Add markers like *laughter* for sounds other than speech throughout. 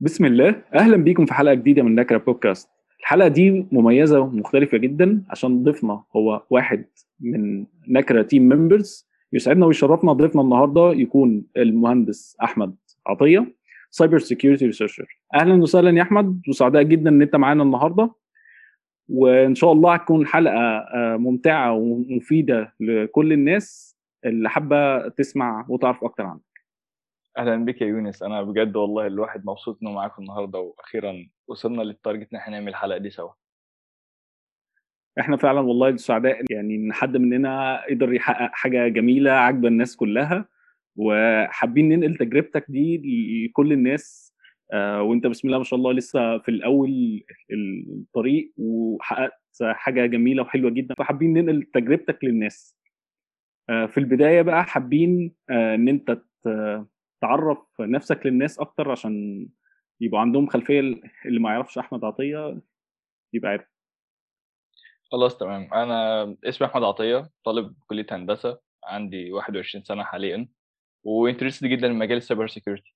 بسم الله. أهلا بيكم في حلقة جديدة من نكرة بودكاست. الحلقة دي مميزة ومختلفة جدا عشان ضيفنا هو واحد من نكرة team members يسعدنا ويشرفنا ضيفنا النهارده يكون المهندس أحمد عطية cyber security researcher أهلا وسهلا يا أحمد. وسعداء جدا إن أنت معانا النهارده. وإن شاء الله هتكون حلقة آه، ممتعة ومفيدة لكل الناس اللي حابة تسمع وتعرف أكتر عنك أهلا بك يا يونس. أنا بجد والله الواحد مبسوط إنه معاكم النهارده وأخيرا وصلنا للتارجت إن إحنا نعمل الحلقة دي سوا. إحنا فعلا والله سعداء يعني إن حد مننا قدر يحقق حاجة جميلة عاجبة الناس كلها وحابين ننقل تجربتك دي لكل الناس. آه وأنت بسم الله ما شاء الله لسه في الأول الطريق وحققت حاجة جميلة وحلوة جدا. فحابين ننقل تجربتك للناس. آه في البداية بقى حابين آه إن أنت تعرف نفسك للناس أكتر عشان يبقوا عندهم خلفية اللي ما يعرفش أحمد عطية يبقى عارف. خلاص تمام. أنا اسمي أحمد عطية طالب كلية هندسة عندي 21 سنة حاليا و interested جدا في مجال ال cyber security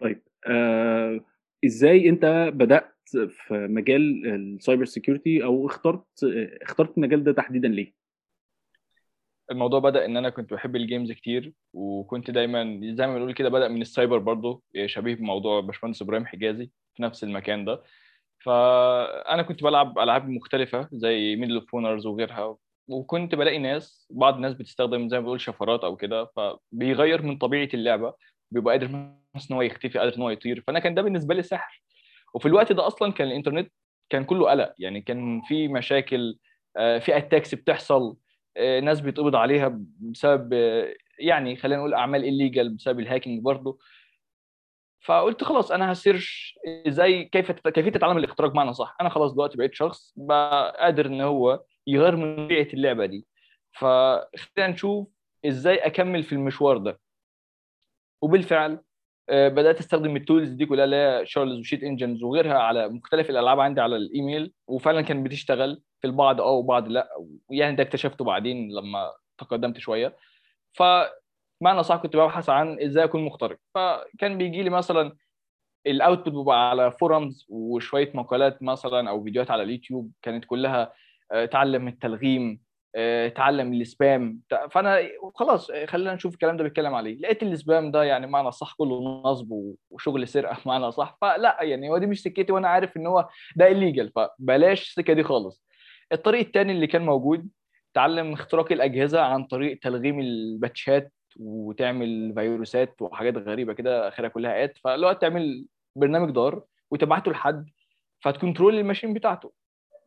طيب آه إزاي أنت بدأت في مجال ال cyber security أو اخترت اخترت المجال ده تحديدا ليه؟ الموضوع بدأ إن أنا كنت بحب ال games كتير وكنت دايما زي ما بنقول كده بدأ من السايبر برضه شبيه بموضوع باشمهندس إبراهيم حجازي في نفس المكان ده. فأنا كنت بلعب ألعاب مختلفة زي Medal of Honor وغيرها وكنت بلاقي ناس بعض الناس بتستخدم زي ما بقول شفرات أو كده فبيغير من طبيعة اللعبة بيبقى قادر إن هو يختفي قادر إن هو يطير. فأنا كان ده بالنسبة لي سحر. وفي الوقت ده أصلا كان الإنترنت كان كله قلق يعني كان في مشاكل آه، في attacks بتحصل. آه، ناس بيتقبض عليها بسبب آه، يعني خلينا نقول أعمال illegal بسبب ال hacking برضه فقلت خلاص أنا ه search إزاي كيف كيفية تتعلم الاختراق بمعنى صح. أنا خلاص دلوقتي بقيت شخص بقى قادر إن هو يغير من طبيعة اللعبة دي. فخلينا نشوف إزاي أكمل في المشوار ده. وبالفعل آه، بدأت أستخدم ال tools دي كلها اللي هي Charles و cheat engines وغيرها على مختلف الألعاب عندي على الإيميل وفعلا كانت بتشتغل في البعض آه وبعض لأ يعني ده اكتشفته بعدين لما تقدمت شوية. فمعنى صح كنت ببحث عن إزاي أكون مخترق. فكان بيجي لي مثلا ال output بيبقى على forums وشوية مقالات مثلا أو فيديوهات على اليوتيوب كانت كلها آه، تعلم التلغيم آه، اتعلم ال spam. فأنا خلاص آه، خلينا نشوف الكلام ده بيتكلم عليه لقيت ال spam ده يعني معنى صح كله نصب وشغل سرقة *laughs* معنى صح. فلا يعني هو دي مش سكتي وأنا عارف إن هو ده illegal فبلاش السكة دي خالص. الطريق الثاني اللي كان موجود تعلم اختراق الأجهزة عن طريق تلغيم ال patchات وتعمل فيروسات وحاجات غريبة كده آخرها كلها RAT. فلو تعمل برنامج دار وتبعته لحد فت control الـ machine بتاعته.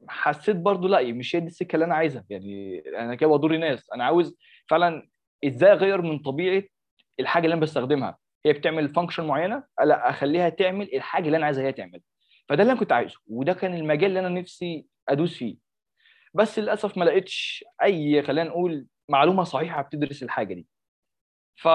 حسيت برضو لا مش هي دي السكة اللي أنا عايزها. يعني أنا كده بضر ناس. أنا عاوز فعلا إزاي أغير من طبيعة الحاجة اللي أنا بستخدمها؟ هي بتعمل function معينة؟ لا أخليها تعمل الحاجة اللي أنا عايزها هي تعمل. فده اللي أنا كنت عايزه وده كان المجال اللي أنا نفسي أدوس فيه. بس للأسف ما لقيتش أي خلينا نقول معلومة صحيحة بتدرس الحاجة دي. ف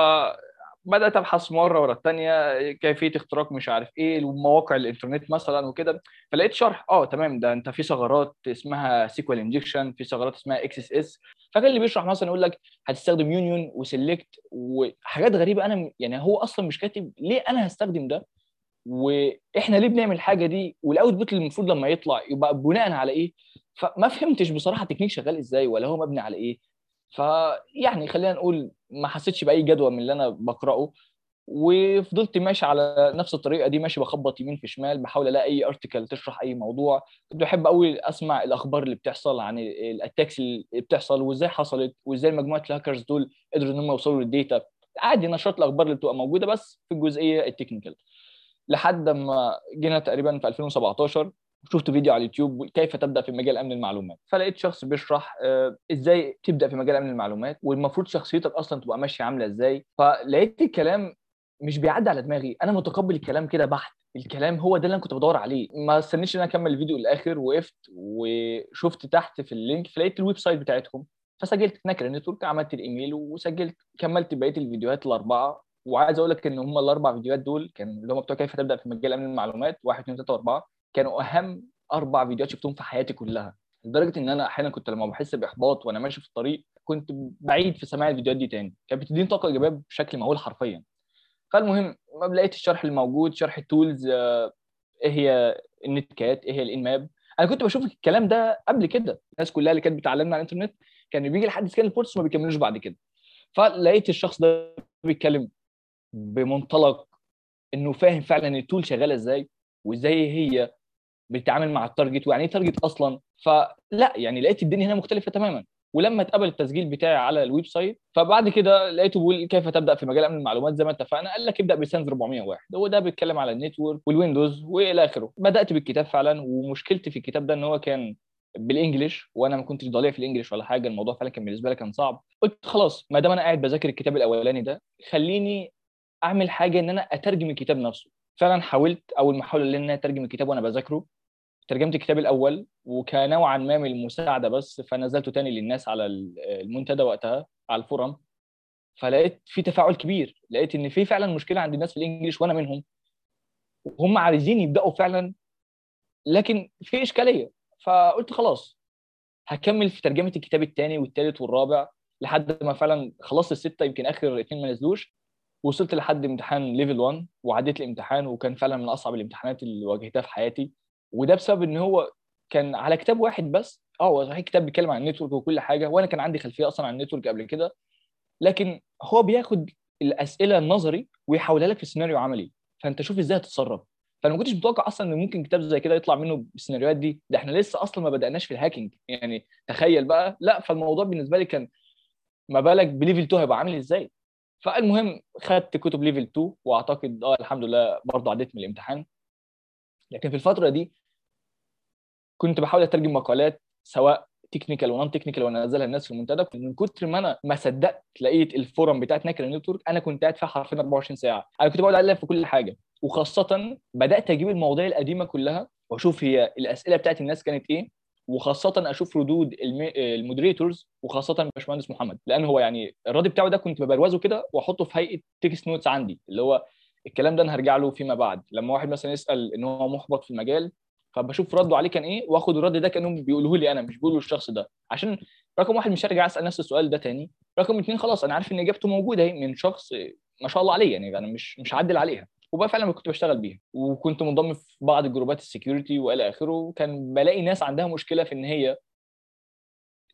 بدأت أبحث مرة ورا الثانية كيفية اختراق مش عارف إيه ومواقع الإنترنت مثلا وكده. فلقيت شرح آه تمام ده أنت في ثغرات اسمها SQL injection في ثغرات اسمها XSS. فكان اللي بيشرح مثلا يقول لك هتستخدم union و select وحاجات غريبة أنا يعني هو أصلا مش كاتب ليه أنا هستخدم ده وإحنا ليه بنعمل الحاجة دي والـ output اللي المفروض لما يطلع يبقى بناء على إيه؟ فما فهمتش بصراحة التكنيك شغال إزاي ولا هو مبني على إيه. فيعني خلينا نقول ما حسيتش بأي جدوى من اللي أنا بقرأه وفضلت ماشي على نفس الطريقة دي ماشي بخبط يمين في شمال بحاول ألاقي أي article تشرح أي موضوع. كنت بحب قوي أسمع الأخبار اللي بتحصل عن الـ attacks اللي بتحصل وإزاي حصلت وإزاي مجموعة الهاكرز دول قدروا إن هم يوصلوا للـ data عادي نشرت الأخبار اللي بتبقى موجودة بس في الجزئية الـ technical لحد ما جينا تقريبا في 2017 شفت فيديو على اليوتيوب كيف تبدأ في مجال أمن المعلومات. فلقيت شخص بيشرح آه، إزاي تبدأ في مجال أمن المعلومات والمفروض شخصيتك أصلا تبقى ماشية عاملة إزاي. فلقيت الكلام مش بيعدي على دماغي. أنا متقبل الكلام كده بحت. الكلام هو ده اللي أنا كنت بدور عليه. ما استنيش إن أنا أكمل الفيديو للآخر وقفت وشفت تحت في الـ link فلقيت الـ website بتاعتهم. فسجلت ناكرا network عملت الإيميل وسجلت كملت بقية الفيديوهات الأربعة. وعايز أقول لك إن هم الأربع فيديوهات دول كان اللي هم بتوع كيف تبدأ في مجال أمن المعلومات 1 2 3 4 كانوا أهم أربع فيديوهات شفتهم في حياتي كلها. لدرجة إن أنا أحيانا كنت لما بحس بإحباط وأنا ماشي في الطريق كنت بعيد في سماع الفيديوهات دي تاني. كانت بتديني طاقة إيجابية بشكل مهول حرفيا. فالمهم ما لقيت الشرح الموجود شرح الـ tools إيه هي الـ Netcat إيه هي الـ Nmap أنا كنت بشوف الكلام ده قبل كده. الناس كلها اللي كانت بتعلمنا على الإنترنت كان بيجي لحد scan الـ ports وما بيكملوش بعد كده. فلقيت الشخص ده بيتكلم بمنطلق إنه فاهم فعلا الـ tool شغالة إزاي وإزاي هي بتتعامل مع الـ target ويعني إيه target أصلا؟ فلا يعني لقيت الدنيا هنا مختلفة تماما. ولما اتقبل التسجيل بتاعي على الـ website فبعد كده لقيته بيقول كيف تبدأ في مجال أمن المعلومات؟ زي ما اتفقنا قال لك ابدأ بـ SANS 401 هو ده بيتكلم على الـ network والـ Windows وإلى آخره. بدأت بالكتاب فعلا ومشكلتي في الكتاب ده إن هو كان بالـ English وأنا ما كنتش ضليع في الـ English ولا حاجة. الموضوع فعلا كان بالنسبة لي كان صعب. قلت خلاص ما دام أنا قاعد بذاكر الكتاب الأولاني ده خليني أعمل حاجة إن أنا أترجم الكتاب نفسه. فعلا حاولت أول محاوله إن أنا أترجم الكتاب وأنا بذاكره ترجمت الكتاب الأول وكنوعا ما من المساعدة بس فنزلته تاني للناس على المنتدى وقتها على الـ forum. فلقيت في تفاعل كبير. لقيت إن في فعلا مشكلة عند الناس في الـ English وأنا منهم. وهم عايزين يبدأوا فعلا لكن في إشكالية. فقلت خلاص هكمل في ترجمة الكتاب الثاني والثالث والرابع لحد ما فعلا خلصت الستة يمكن آخر اثنين ما نزلوش. وصلت لحد امتحان level 1 وعديت الامتحان وكان فعلا من أصعب الامتحانات اللي واجهتها في حياتي. وده بسبب إن هو كان على كتاب واحد بس. آه هو صحيح كتاب بيتكلم عن الـ network وكل حاجة وأنا كان عندي خلفية أصلا عن الـ network قبل كده. لكن هو بياخد الأسئلة النظري ويحولها لك في سيناريو عملي. فأنت شوف إزاي هتتصرف. فأنا ما كنتش متوقع أصلا إن ممكن كتاب زي كده يطلع منه بالسيناريوهات دي. ده إحنا لسه أصلا ما بدأناش في الـ hacking. يعني تخيل بقى. لا فالموضوع بالنسبة لي كان ما بالك بـ level 2 هيبقى عامل إزاي. فالمهم خدت كتب level 2 وأعتقد آه الحمد لله برضه عديت من الامتحان. لكن في الفترة دي كنت بحاول أترجم مقالات سواء technical و non-technical وأنزلها للناس في المنتدى. من كتر ما أنا ما صدقت لقيت الـ forum بتاعت ناكرا network أنا كنت قاعد فيها حرفيا 24 ساعة. أنا كنت بقعد أقلب في كل حاجة. وخاصة بدأت أجيب المواضيع القديمة كلها وأشوف هي الأسئلة بتاعت الناس كانت إيه وخاصة أشوف ردود الـ moderators وخاصة باشمهندس محمد. لأن هو يعني الرد بتاعه ده كنت ببروزه كده وأحطه في هيئة text notes عندي اللي هو الكلام ده أنا هرجع له فيما بعد. لما واحد مثلا يسأل إن هو محبط في المجال فبشوف رده عليه كان إيه وآخد الرد ده كأنهم بيقولوه لي أنا مش بيقولوا الشخص ده. عشان رقم واحد مش هرجع أسأل نفس السؤال ده تاني. رقم اثنين خلاص أنا عارف إن إجابته موجودة أهي من شخص ما شاء الله عليه يعني أنا مش مش هعدل عليها. وبقى فعلا كنت بشتغل بيها. وكنت منضم في بعض الجروبات الـ security وإلى آخره. وكان بلاقي ناس عندها مشكلة في إن هي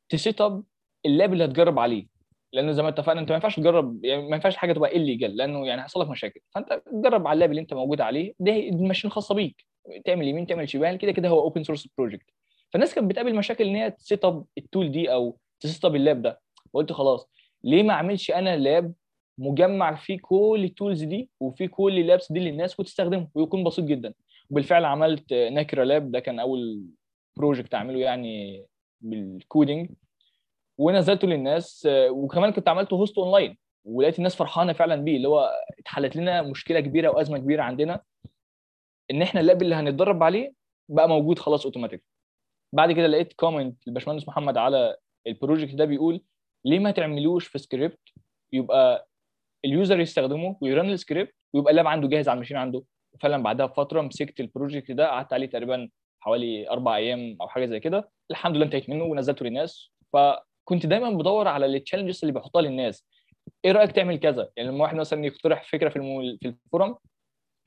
ت setup الـ lab اللي هتجرب عليه. لأنه زي ما اتفقنا أنت ما ينفعش تجرب يعني ما ينفعش حاجة تبقى illegal لأنه يعني هيحصل لك مشاكل. فأنت تجرب على الـ lab اللي أنت موجود عليه. ده الـ machine الخاصه بيك. تعمل يمين تعمل شمال كده كده هو open source project فالناس كانت بتقابل مشاكل إن هي ت setup الـ tool دي أو ت setup الـ lab ده. وقلت خلاص ليه ما أعملش أنا lab مجمع فيه كل الـ tools دي وفيه كل الـ labs دي للناس وتستخدمه ويكون بسيط جدا. وبالفعل عملت ناكرا lab ده كان أول project أعمله يعني بالـ coding ونزلته للناس وكمان كنت عملته host online ولقيت الناس فرحانة فعلا بيه اللي هو اتحلت لنا مشكلة كبيرة وأزمة كبيرة عندنا. إن إحنا الـ lab اللي هنتدرب عليه بقى موجود خلاص اوتوماتيك بعد كده لقيت comment الباشمهندس محمد على الـ project ده بيقول ليه ما تعملوش في سكريبت يبقى الـ user يستخدمه وي run الـ script ويبقى الـ lab عنده جاهز على الـ machine عنده. وفعلا بعدها بفترة مسكت الـ project ده قعدت عليه تقريبا حوالي أربع أيام أو حاجة زي كده. الحمد لله انتهيت منه ونزلته للناس. فكنت دايما بدور على ال challenges اللي بيحطها للناس. إيه رأيك تعمل كذا؟ يعني لما واحد مثلا يقترح فكرة في. في ال forum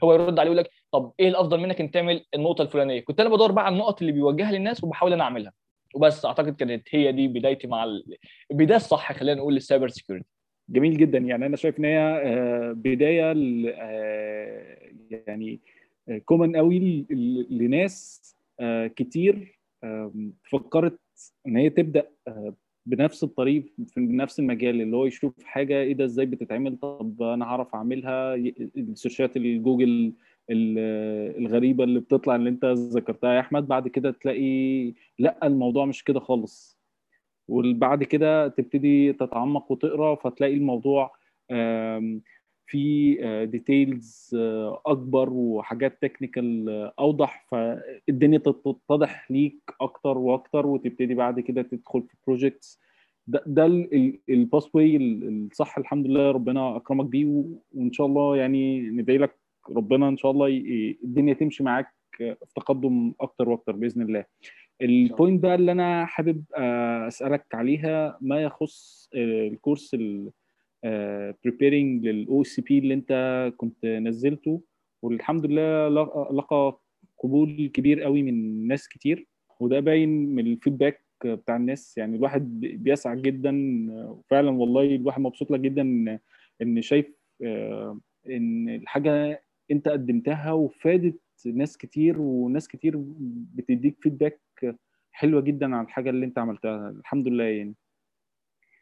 هو يرد عليه يقول لك طب إيه الافضل منك إن تعمل النقطة الفلانية؟ كنت أنا بدور بقى على النقط اللي بيوجهها للناس وبحاول أنا أعملها. وبس أعتقد كانت هي دي بدايتي مع ال... البدايه الصح خلينا نقول لل cyber security. جميل جدا. يعني أنا شايف إن هي بداية يعني common قوي لناس كتير فكرت إن هي تبدأ بنفس الطريق في نفس المجال اللي هو يشوف حاجة إيه ده إزاي بتتعمل؟ طب أنا هعرف أعملها؟ ال search ات ال Google الغريبة اللي بتطلع اللي انت ذكرتها يا أحمد. بعد كده تلاقي لأ الموضوع مش كده خالص. وبعد كده تبتدي تتعمق وتقرأ فتلاقي الموضوع في details أكبر وحاجات technical أوضح. فالدنيا تتضح ليك أكتر وأكتر وتبتدي بعد كده تدخل في projects ده, ده ال pathway الصح الحمد لله ربنا أكرمك بيه وإن شاء الله يعني ندعي لك ربنا إن شاء الله الدنيا تمشي معاك في تقدم أكتر وأكتر بإذن الله. ال point بقى اللي أنا حابب أسألك عليها ما يخص الكورس preparing لل OSCP اللي أنت كنت نزلته. والحمد لله لقى قبول كبير قوي من ناس كتير. وده باين من ال feedback بتاع الناس. يعني الواحد بيسعد جدا وفعلا والله الواحد مبسوط لك جدا إن شايف إن الحاجة انت قدمتها وفادت ناس كتير وناس كتير بتديك feedback حلوة جدا على الحاجة اللي انت عملتها. الحمد لله يعني.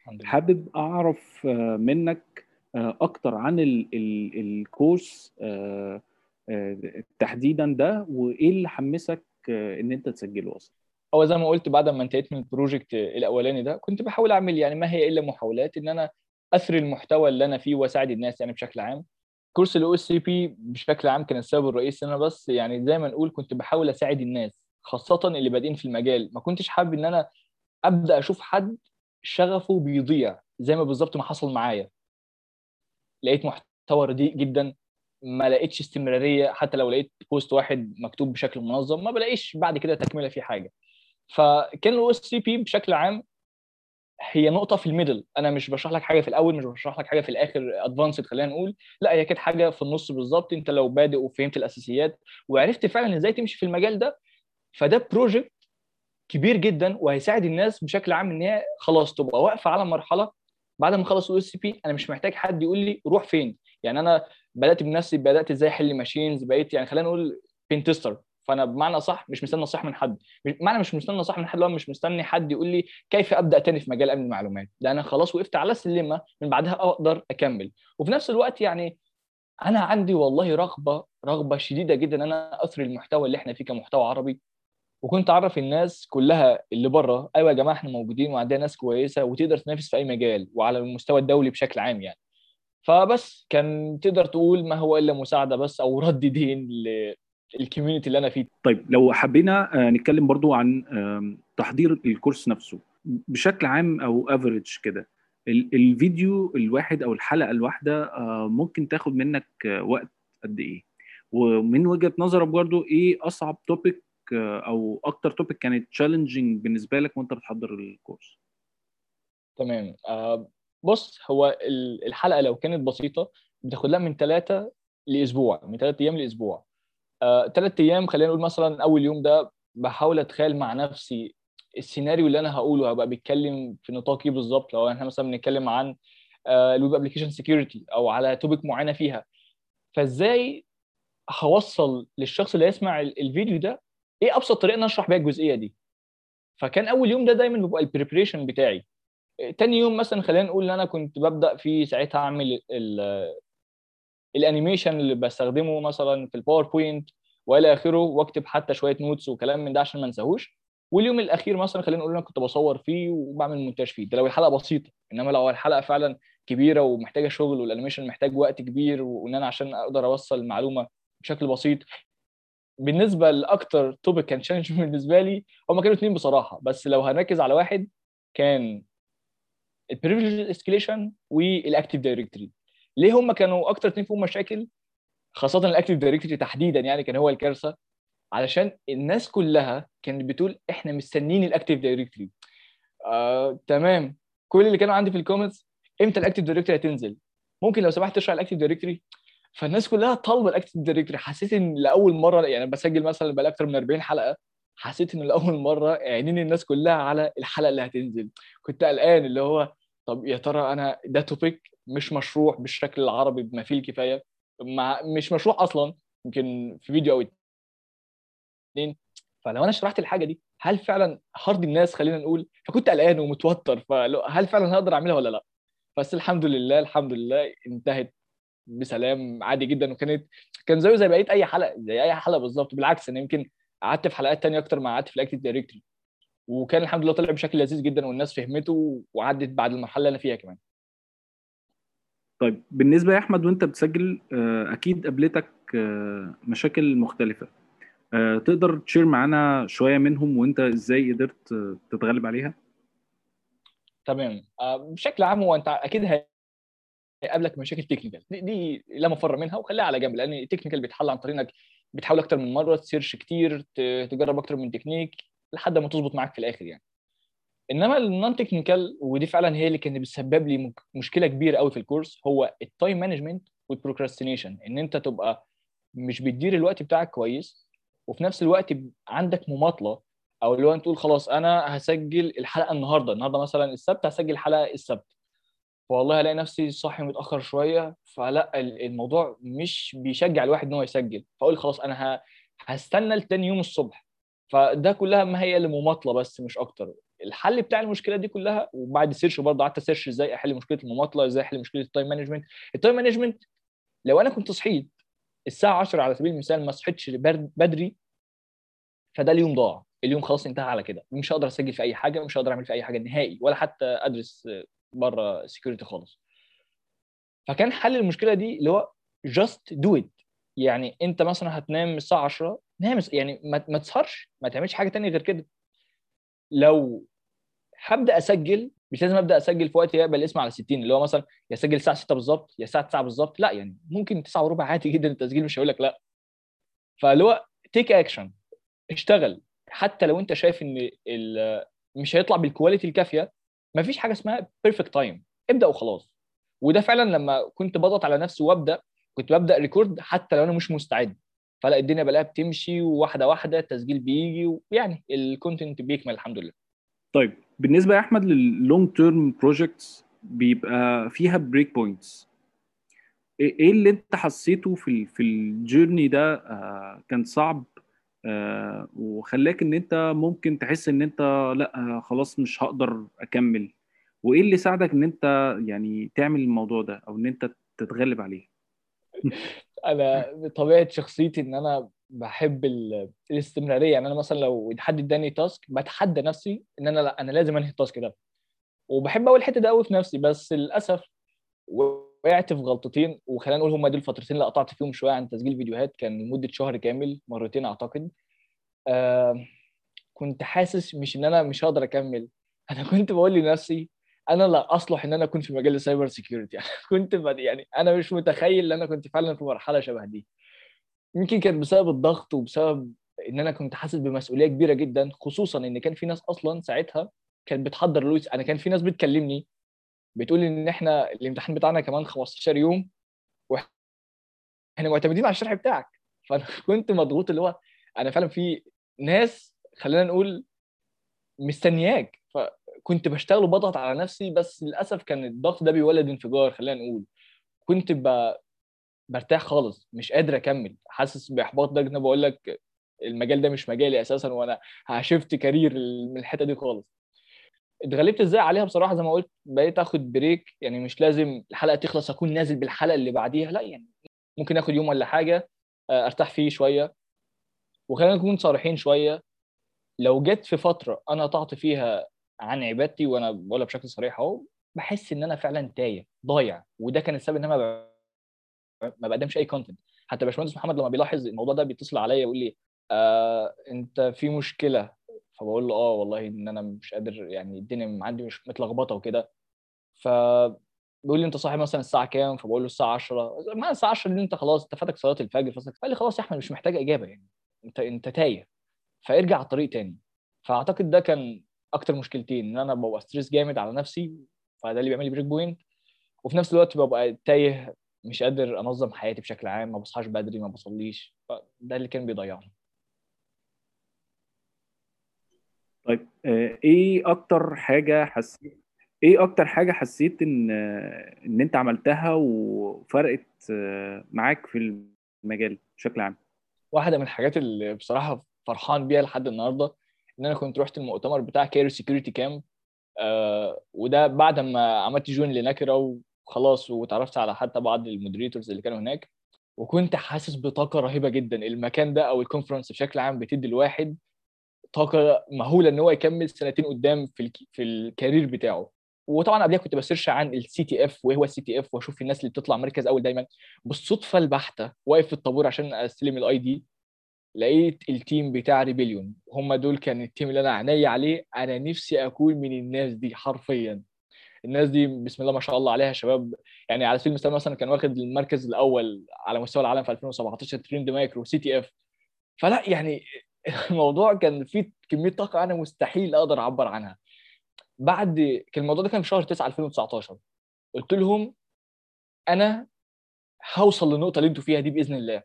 الحمد لله. حابب أعرف منك أكتر عن ال ال الكورس تحديدا ده وإيه اللي حمسك إن انت تسجله أصلا؟ هو زي ما قلت بعد ما انتهيت من ال project الأولاني ده كنت بحاول أعمل يعني ما هي إلا محاولات إن أنا أثري المحتوى اللي أنا فيه وأساعد الناس يعني بشكل عام. كورس ال OSCP بشكل عام كان السبب الرئيسي إن أنا بس يعني زي ما نقول كنت بحاول أساعد الناس خاصة اللي بادئين في المجال. ما كنتش حابب إن أنا أبدأ أشوف حد شغفه بيضيع زي ما بالظبط ما حصل معايا. لقيت محتوى رديء جدا ما لقيتش استمرارية حتى لو لقيت post واحد مكتوب بشكل منظم ما بلاقيش بعد كده تكملة في حاجة. فكان ال OSCP بشكل عام هي نقطة في ال middle. أنا مش بشرح لك حاجة في الأول مش بشرح لك حاجة في الآخر advanced خلينا نقول. لا هي كانت حاجة في النص بالظبط. أنت لو بادئ وفهمت الأساسيات وعرفت فعلا إزاي تمشي في المجال ده فده project كبير جدا وهيساعد الناس بشكل عام إن هي خلاص تبقى واقفة على مرحلة. بعد ما أخلص OSCP أنا مش محتاج حد يقول لي روح فين. يعني أنا بدأت بنفسي بدأت إزاي أحل machines بقيت يعني خلينا نقول pen tester فانا بمعنى صح مش مستني نصيحة من حد. معنى مش مستني نصيحة من حد لو مش مستني حد يقول لي كيف أبدأ تاني في مجال أمن المعلومات؟ ده أنا خلاص وقفت على السلمه من بعدها أقدر أكمل. وفي نفس الوقت يعني أنا عندي والله رغبة رغبة شديدة جدا إن أنا أثري المحتوى اللي إحنا فيه كمحتوى عربي. وكنت أعرف الناس كلها اللي بره أيوه يا جماعة إحنا موجودين وعندنا ناس كويسة وتقدر تنافس في أي مجال وعلى المستوى الدولي بشكل عام يعني. فبس كان تقدر تقول ما هو إلا مساعدة بس أو رد دين لل community اللي أنا فيه. طيب لو حبينا نتكلم برضو عن تحضير الكورس نفسه. بشكل عام أو average كده الفيديو الواحد أو الحلقة الواحدة ممكن تاخد منك وقت قد إيه؟ ومن وجهة نظرك برضو إيه أصعب topic أو أكتر topic كانت challenging بالنسبة لك وأنت بتحضر الكورس؟ تمام. بص هو الحلقة لو كانت بسيطة بتاخد لها من ثلاثة لأسبوع من ثلاث أيام لأسبوع. ثلاث أيام خلينا نقول مثلا أول يوم ده بحاول أتخيل مع نفسي السيناريو اللي أنا هقوله هبقى بيتكلم في نطاق إيه بالظبط؟ لو إحنا مثلا بنتكلم عن ال web application security أو على topic معينة فيها. فإزاي هوصل للشخص اللي يسمع الفيديو ده؟ إيه أبسط طريقة إن أشرح بيها الجزئية دي؟ فكان أول يوم ده دايما بيبقى ال preparation بتاعي. تاني يوم مثلا خلينا نقول إن أنا كنت ببدأ في ساعتها أعمل ال animation اللي بستخدمه مثلا في ال PowerPoint والى آخره واكتب حتى شوية notes وكلام من ده عشان ما انساهوش. واليوم الأخير مثلا خلينا نقول أنا كنت بصور فيه وبعمل مونتاج فيه. ده لو الحلقة بسيطة إنما لو الحلقة فعلا كبيرة ومحتاجة شغل وال animation محتاج وقت كبير وإن أنا عشان أقدر أوصل المعلومة بشكل بسيط بالنسبة لأكتر topic كان challenge *laughs* بالنسبة لي هم كانوا اثنين بصراحة. بس لو هنركز على واحد كان ال privilege escalation وال Active Directory ليه هم كانوا أكتر اثنين فيهم مشاكل؟ خاصة ال Active Directory تحديدا يعني كان هو الكارثة. علشان الناس كلها كانت بتقول إحنا مستنيين ال Active Directory آه، تمام. كل اللي كانوا عندي في ال comments إمتى ال Active Directory هتنزل؟ ممكن لو سمحت تشرح ال Active Directory فالناس كلها طالبة ال Active Directory حسيت إن لأول مرة يعني بسجل مثلا بقى أكتر من 40 حلقة حسيت إن لأول مرة عينين الناس كلها على الحلقة اللي هتنزل. كنت قلقان اللي هو طب يا ترى أنا ده topic مش مشروح بالشكل العربي بما فيه الكفاية. مع مش مشروح أصلا يمكن في فيديو أو اتنين. فلو أنا شرحت الحاجة دي هل فعلا هرضي الناس خلينا نقول؟ فكنت قلقان ومتوتر فهل فعلا هقدر أعملها ولا لأ؟ بس الحمد لله الحمد لله انتهت بسلام عادي جدا. وكانت كان زيه زي بقية أي حلقة زي أي حلقة بالظبط. بالعكس أنا يمكن قعدت في حلقات تانية أكتر ما قعدت في ال Active Directory وكان الحمد لله طلع بشكل لذيذ جدا والناس فهمته وعدت بعد المرحلة اللي أنا فيها كمان. طيب بالنسبة يا أحمد وأنت بتسجل أكيد قابلتك مشاكل مختلفة. تقدر تشير معانا شوية منهم وأنت إزاي قدرت تتغلب عليها؟ تمام. بشكل عام هو أنت أكيد هيقابلك مشاكل technical دي, دي لا مفر منها وخليها على جنب لأن ال technical بيتحل عن طريق إنك بتحاول أكتر من مرة ت search كتير تجرب أكتر من تكنيك لحد ما تظبط معاك في الآخر يعني. إنما ال non-technical ودي فعلا هي اللي كانت بتسبب لي مشكلة كبيرة قوي في ال course هو ال time management وال procrastination إن أنت تبقى مش بتدير الوقت بتاعك كويس وفي نفس الوقت عندك مماطلة أو اللي هو أنت تقول خلاص أنا هسجل الحلقة النهارده النهارده مثلا السبت هسجل حلقه السبت. والله الاقي نفسي صاحي متأخر شوية فلا الموضوع مش بيشجع الواحد إن هو يسجل. فأقول خلاص أنا هستنى لتاني يوم الصبح. فده كلها ما هي اللي مماطلة بس مش أكتر. الحل بتاع المشكلة دي كلها وبعد search برضه قعدت ا search إزاي أحل مشكلة المماطلة إزاي أحل مشكلة ال time management ال time management لو أنا كنت صحيت الساعة 10 على سبيل المثال ما صحيتش بدري فده اليوم ضاع. اليوم خلاص انتهى على كده. مش هقدر أسجل في أي حاجة مش هقدر أعمل في أي حاجة نهائي ولا حتى أدرس بره security خالص. فكان حل المشكلة دي اللي هو just do it يعني أنت مثلا هتنام الساعة 10 نام يعني ما تسهرش ما تعملش حاجة تانية غير كده. لو هبدأ أسجل مش لازم أبدأ أسجل في وقت يقبل القسمة على 60 اللي هو مثلا يا اسجل الساعة 6 بالظبط يا الساعة 9 بالظبط لا يعني ممكن 9 وربع عادي جدا التسجيل مش هيقول لك لا. فاللي هو take action اشتغل. حتى لو أنت شايف إن مش هيطلع بال quality الكافية ما فيش حاجة اسمها perfect time ابدأ وخلاص. وده فعلا لما كنت بضغط على نفسي وأبدأ كنت ببدأ record حتى لو أنا مش مستعد. فلا الدنيا بلاقيها بتمشي واحدة واحدة التسجيل بيجي ويعني ال content بيكمل الحمد لله. طيب بالنسبة يا أحمد لل long term projects بيبقى فيها break points إيه اللي أنت حسيته في في ال journey ده آه كان صعب؟ آه وخلاك إن أنت ممكن تحس إن أنت لأ خلاص مش هقدر أكمل. وإيه اللي ساعدك إن أنت يعني تعمل الموضوع ده أو إن أنت تتغلب عليه؟ *laughs* أنا بطبيعه شخصيتي إن أنا بحب الاستمرارية. يعني أنا مثلا لو حد إداني task بتحدى نفسي إن أنا لأ أنا لازم أنهي ال task ده. وبحب أقول الحته ده قوي في نفسي بس للأسف وقعت في غلطتين وخلينا نقول هم دول الفترتين اللي قطعت فيهم شوية عن تسجيل فيديوهات كان لمدة شهر كامل مرتين أعتقد. آه كنت حاسس مش إن أنا مش هقدر أكمل. *laughs* أنا كنت بقول لنفسي أنا لا أصلح إن أنا اكون في مجال ال cyber *laughs* security كنت يعني أنا مش متخيل إن أنا كنت فعلا في مرحلة شبه دي. يمكن كانت بسبب الضغط وبسبب إن أنا كنت حاسس بمسؤولية كبيرة جدا خصوصا إن كان في ناس أصلا ساعتها كانت بتحضر لويس. أنا كان في ناس بتكلمني بتقول إن إحنا الامتحان بتاعنا كمان 15 يوم وإحنا معتمدين على الشرح بتاعك. *laughs* فأنا كنت مضغوط اللي هو أنا فعلا في ناس خلينا نقول مستنياك. فكنت بشتغل وبضغط على نفسي بس للأسف كان الضغط ده بيولد انفجار خلينا نقول. كنت ب... برتاح خالص مش قادر أكمل. حاسس بإحباط ده أنا بقول لك المجال ده مش مجالي أساسا وأنا ه shift career من الحتة دي خالص. اتغلبت إزاي عليها؟ بصراحة زي ما قلت بقيت آخد break يعني مش لازم الحلقة تخلص أكون نازل بالحلقة اللي بعديها لا يعني ممكن آخد يوم ولا حاجة أرتاح فيه شوية. وخلينا نكون صريحين شوية لو جت في فترة أنا قطعت فيها عن عبادتي وأنا بقولها بشكل صريح أهو بحس إن أنا فعلا تايه ضايع وده كان السبب إن أنا ما بقدمش أي كونتنت حتى باشمهندس محمد لما بيلاحظ الموضوع ده بيتصل عليا يقول لي آه أنت في مشكلة. فبقول له آه والله إن أنا مش قادر يعني الدنيا عندي مش متلخبطة وكده. ف بيقول لي أنت صاحي مثلا الساعة كام؟ فبقول له الساعة 10 ما الساعة 10 دي أنت خلاص انت فاتك صلاة الفجر فقال لي خلاص يا أحمد مش محتاج إجابة يعني انت أنت تايه. فارجع على الطريق تاني. فأعتقد ده كان أكتر مشكلتين إن أنا ببقى stress جامد على نفسي فده اللي بيعمل لي break point وفي نفس الوقت ببقى تايه مش قادر أنظم حياتي بشكل عام ما بصحاش بدري ما بصليش فده اللي كان بيضيعني. طيب إيه أكتر حاجة حسيت إيه أكتر حاجة حسيت إن إن أنت عملتها وفرقت معاك في المجال بشكل عام؟ واحدة من الحاجات اللي بصراحة فرحان بيها لحد النهارده إن أنا كنت رحت المؤتمر بتاع Cairo Security Camp وده بعد ما عملت join لنكرة وخلاص وتعرفت على حتى بعض ال moderators اللي كانوا هناك. وكنت حاسس بطاقة رهيبة جدا. المكان ده أو ال conference بشكل عام بتدي الواحد طاقة مهولة إن هو يكمل سنتين قدام في الك... في ال career بتاعه. وطبعا قبلها كنت ب search عن ال CTF وإيه هو ال CTF وأشوف الناس اللي بتطلع مركز أول دايما. بالصدفة البحتة واقف في الطابور عشان أستلم ال ID لقيت ال team بتاع Rebellion. هم دول كان ال team اللي أنا عينيا عليه. أنا نفسي أكون من الناس دي حرفيا. الناس دي بسم الله ما شاء الله عليها شباب. يعني على سبيل المثال مثلا كان واخد المركز الأول على مستوى العالم في 2017 Trend Micro CTF. فلا يعني *laughs* الموضوع كان فيه كمية طاقة أنا مستحيل أقدر أعبر عنها. بعد كان الموضوع ده كان في شهر 9 2019 قلت لهم أنا هوصل للنقطة اللي أنتوا فيها دي بإذن الله.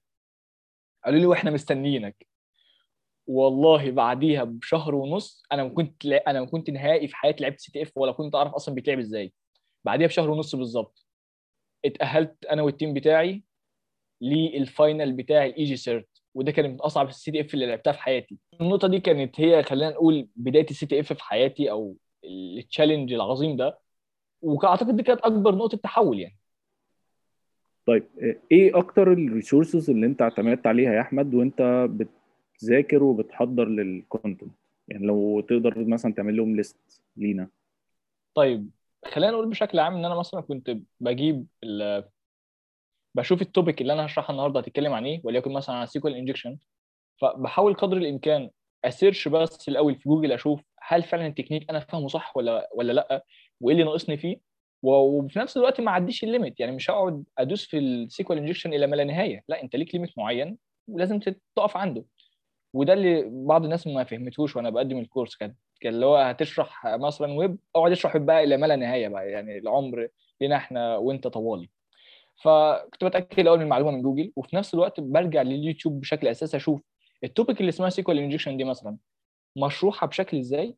قالوا لي وإحنا مستنيينك. والله بعديها بشهر ونص أنا ما كنت لا... أنا ما كنت نهائي في حياتي لعبت CTF ولا كنت أعرف أصلا بيتلعب إزاي. بعديها بشهر ونص بالظبط اتأهلت أنا وال team بتاعي لل final بتاع ال EG-CERT وده كان من أصعب ال CTF اللي لعبتها في حياتي. النقطة دي كانت هي خلينا نقول بداية ال CTF في حياتي أو ال challenge العظيم ده. وأعتقد دي كانت أكبر نقطة تحول يعني. طيب إيه أكتر ال resources اللي أنت اعتمدت عليها يا أحمد وأنت بتذاكر وبتحضر لل content يعني لو تقدر مثلا تعمل لهم list لينا. طيب خلينا نقول بشكل عام إن أنا مثلا كنت بجيب. بشوف ال topic اللي أنا هشرحها النهارده هتتكلم عن إيه وليكن مثلا عن SQL injection. فبحاول قدر الإمكان أ search بس الأول في جوجل أشوف هل فعلا التكنيك أنا فاهمه صح ولا ولا لأ وإيه اللي ناقصني فيه. وفي نفس الوقت ما اعديش ال limit يعني مش هقعد أدوس في ال SQL injection إلى ما لا نهاية. لا أنت ليك limit معين ولازم تقف عنده. وده اللي بعض الناس ما فهمتهوش وأنا بقدم ال course كان كان اللي هو هتشرح مثلا ويب اقعد اشرح ويب بقى إلى ما لا نهاية بقى. يعني العمر لنا إحنا وأنت طوالي. فكنت بتأكد الأول من المعلومة من جوجل وفي نفس الوقت برجع لليوتيوب بشكل أساسي أشوف ال topic اللي اسمها SQL injection دي مثلا مشروحة بشكل إزاي؟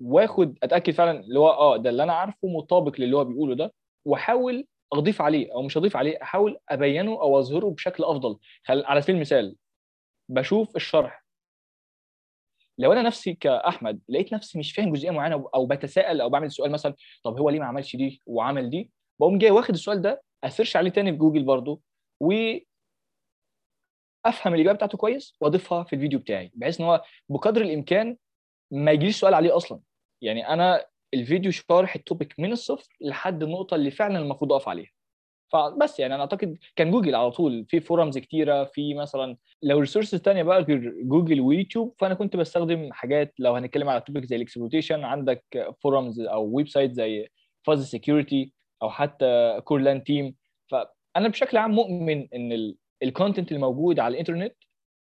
واخد أتأكد فعلا اللي هو آه ده اللي أنا عارفه مطابق للي هو بيقوله ده وأحاول أضيف عليه أو مش أضيف عليه أحاول أبينه أو أظهره بشكل أفضل. خل... على سبيل المثال بشوف الشرح. لو أنا نفسي كأحمد لقيت نفسي مش فاهم جزئية معينة أو بتساءل أو بعمل سؤال مثلا طب هو ليه ما عملش دي وعمل دي؟ بقوم جاي واخد السؤال ده أ search عليه تاني في جوجل برضه و افهم الإجابة بتاعته كويس وأضيفها في الفيديو بتاعي بحيث إن هو بقدر الإمكان ما يجيليش سؤال عليه أصلا. يعني أنا الفيديو شارح ال topic من الصفر لحد النقطة اللي فعلا المفروض أقف عليها. فبس يعني أنا أعتقد كان جوجل على طول في forums كتيرة في مثلا لو resources تانية بقى غير جوجل ويوتيوب فأنا كنت بستخدم حاجات لو هنتكلم على topic زي ال exploitation عندك forums أو website زي فاز security أو حتى Corelan Team فأنا بشكل عام مؤمن إن ال content الموجود على الإنترنت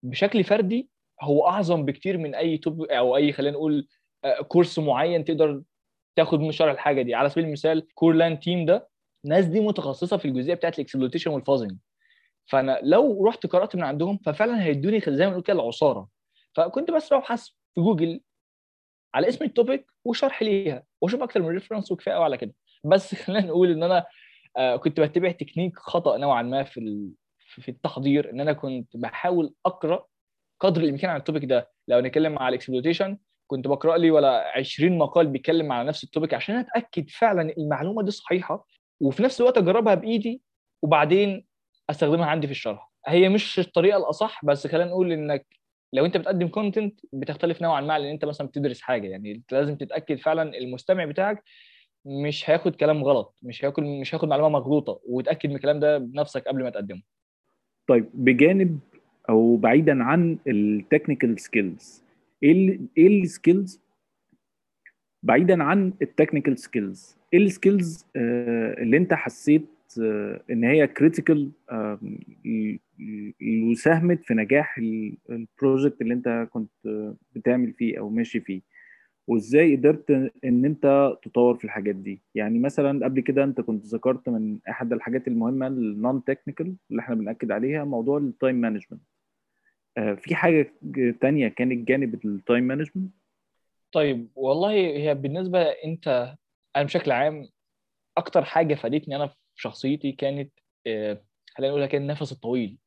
بشكل فردي هو أعظم بكتير من أي top أو أي خلينا نقول course معين تقدر تاخد منه شرح الحاجة دي. على سبيل المثال Corelan Team ده الناس دي متخصصة في الجزئية بتاعت ال exploitation وال fuzzing فأنا لو رحت قرأت من عندهم ففعلا هيدوني زي ما بنقول كده العصارة. فكنت بس ببحث في جوجل على اسم ال topic وشرح ليها وأشوف أكتر من reference وكفايه قوي على كده. بس *laughs* خلينا نقول إن أنا كنت بتبع تكنيك خطأ نوعا ما في في التحضير إن أنا كنت بحاول أقرأ قدر الإمكان عن ال topic ده. لو نتكلم على ال exploitation كنت بقرأ لي ولا 20 مقال بيتكلم على نفس ال topic عشان أتأكد فعلا المعلومة دي صحيحة وفي نفس الوقت أجربها بإيدي وبعدين أستخدمها عندي في الشرح. هي مش الطريقة الأصح بس خلينا نقول إنك لو أنت بتقدم content بتختلف نوعا ما لأن أنت مثلا بتدرس حاجة. يعني أنت لازم تتأكد فعلا المستمع بتاعك مش هياخد كلام غلط مش هياخد مش هياخد معلومة مغلوطة وتأكد من الكلام ده بنفسك قبل ما تقدمه. طيب بجانب أو بعيدا عن ال technical skills إيه إيه ال skills بعيدا عن ال technical skills إيه ال skills اللي أنت حسيت إن هي critical وساهمت في نجاح ال project اللي أنت كنت بتعمل فيه أو ماشي فيه. وازاي قدرت ان انت تطور في الحاجات دي؟ يعني مثلا قبل كده انت كنت ذكرت من احد الحاجات المهمة ال non-technical اللي إحنا بنأكد عليها موضوع ال time management في حاجة تانية كانت جانب ال time management طيب والله هي بالنسبة انت أنا بشكل عام أكتر حاجة فادتني أنا في شخصيتي كانت خلينا نقولها كان النفس الطويل.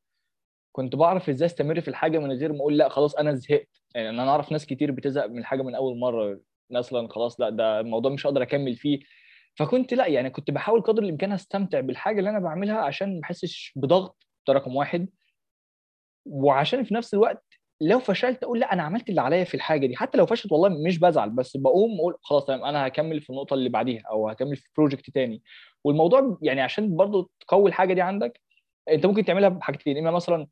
كنت بعرف إزاي أستمر في الحاجة من غير ما أقول لا خلاص أنا زهقت. يعني أنا أعرف ناس كتير بتزهق من الحاجة من أول مرة مثلا خلاص لأ ده الموضوع مش هقدر أكمل فيه. فكنت لأ يعني كنت بحاول قدر الإمكان أستمتع بالحاجة اللي أنا بعملها عشان ما أحسش بضغط ده رقم واحد. وعشان في نفس الوقت لو فشلت أقول لأ أنا عملت اللي عليا في الحاجة دي. حتى لو فشلت والله مش بزعل بس بقوم أقول خلاص تمام أنا هكمل في النقطة اللي بعديها أو هكمل في بروجكت تاني. والموضوع يعني عشان برضو تقوي الحاجة دي عندك أنت ممكن تعملها بحاجتين إما مثلا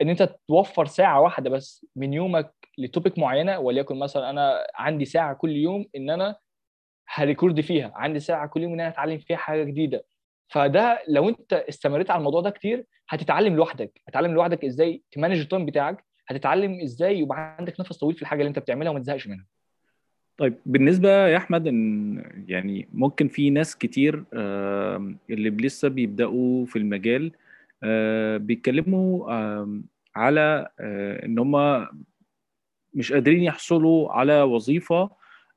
إن أنت توفر ساعة واحدة بس من يومك ل topic معينة وليكن مثلا أنا عندي ساعة كل يوم إن أنا ه record فيها عندي ساعة كل يوم إن أنا أتعلم فيها حاجة جديدة. فده لو أنت استمريت على الموضوع ده كتير هتتعلم لوحدك. هتتعلم لوحدك إزاي ت manage ال time بتاعك هتتعلم إزاي يبقى عندك نفس طويل في الحاجة اللي أنت بتعملها وما تزهقش منها. طيب بالنسبة يا أحمد إن يعني ممكن في ناس كتير اللي لسه بيبدأوا في المجال بيتكلموا آم، على آه، إن هم مش قادرين يحصلوا على وظيفة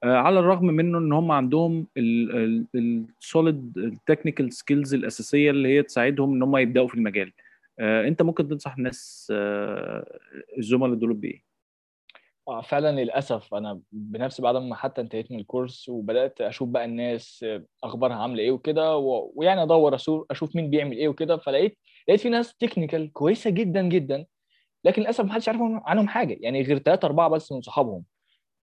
آه، على الرغم منه إن هم عندهم ال solid ال technical skills الأساسية اللي هي تساعدهم إن هم يبدأوا في المجال آه، أنت ممكن تنصح الناس آه، الزملاء دول بإيه؟ آه، فعلا للأسف أنا بنفسي بعد ما حتى انتهيت من الكورس وبدأت أشوف بقى الناس آه، أخبارها عاملة إيه وكده ويعني أدور أشوف مين بيعمل إيه وكده فلقيت لقيت في ناس تكنيكال كويسة جدا جدا لكن للأسف ما حدش عارف عنهم حاجة. يعني غير ثلاثة أربعة بس من صحابهم.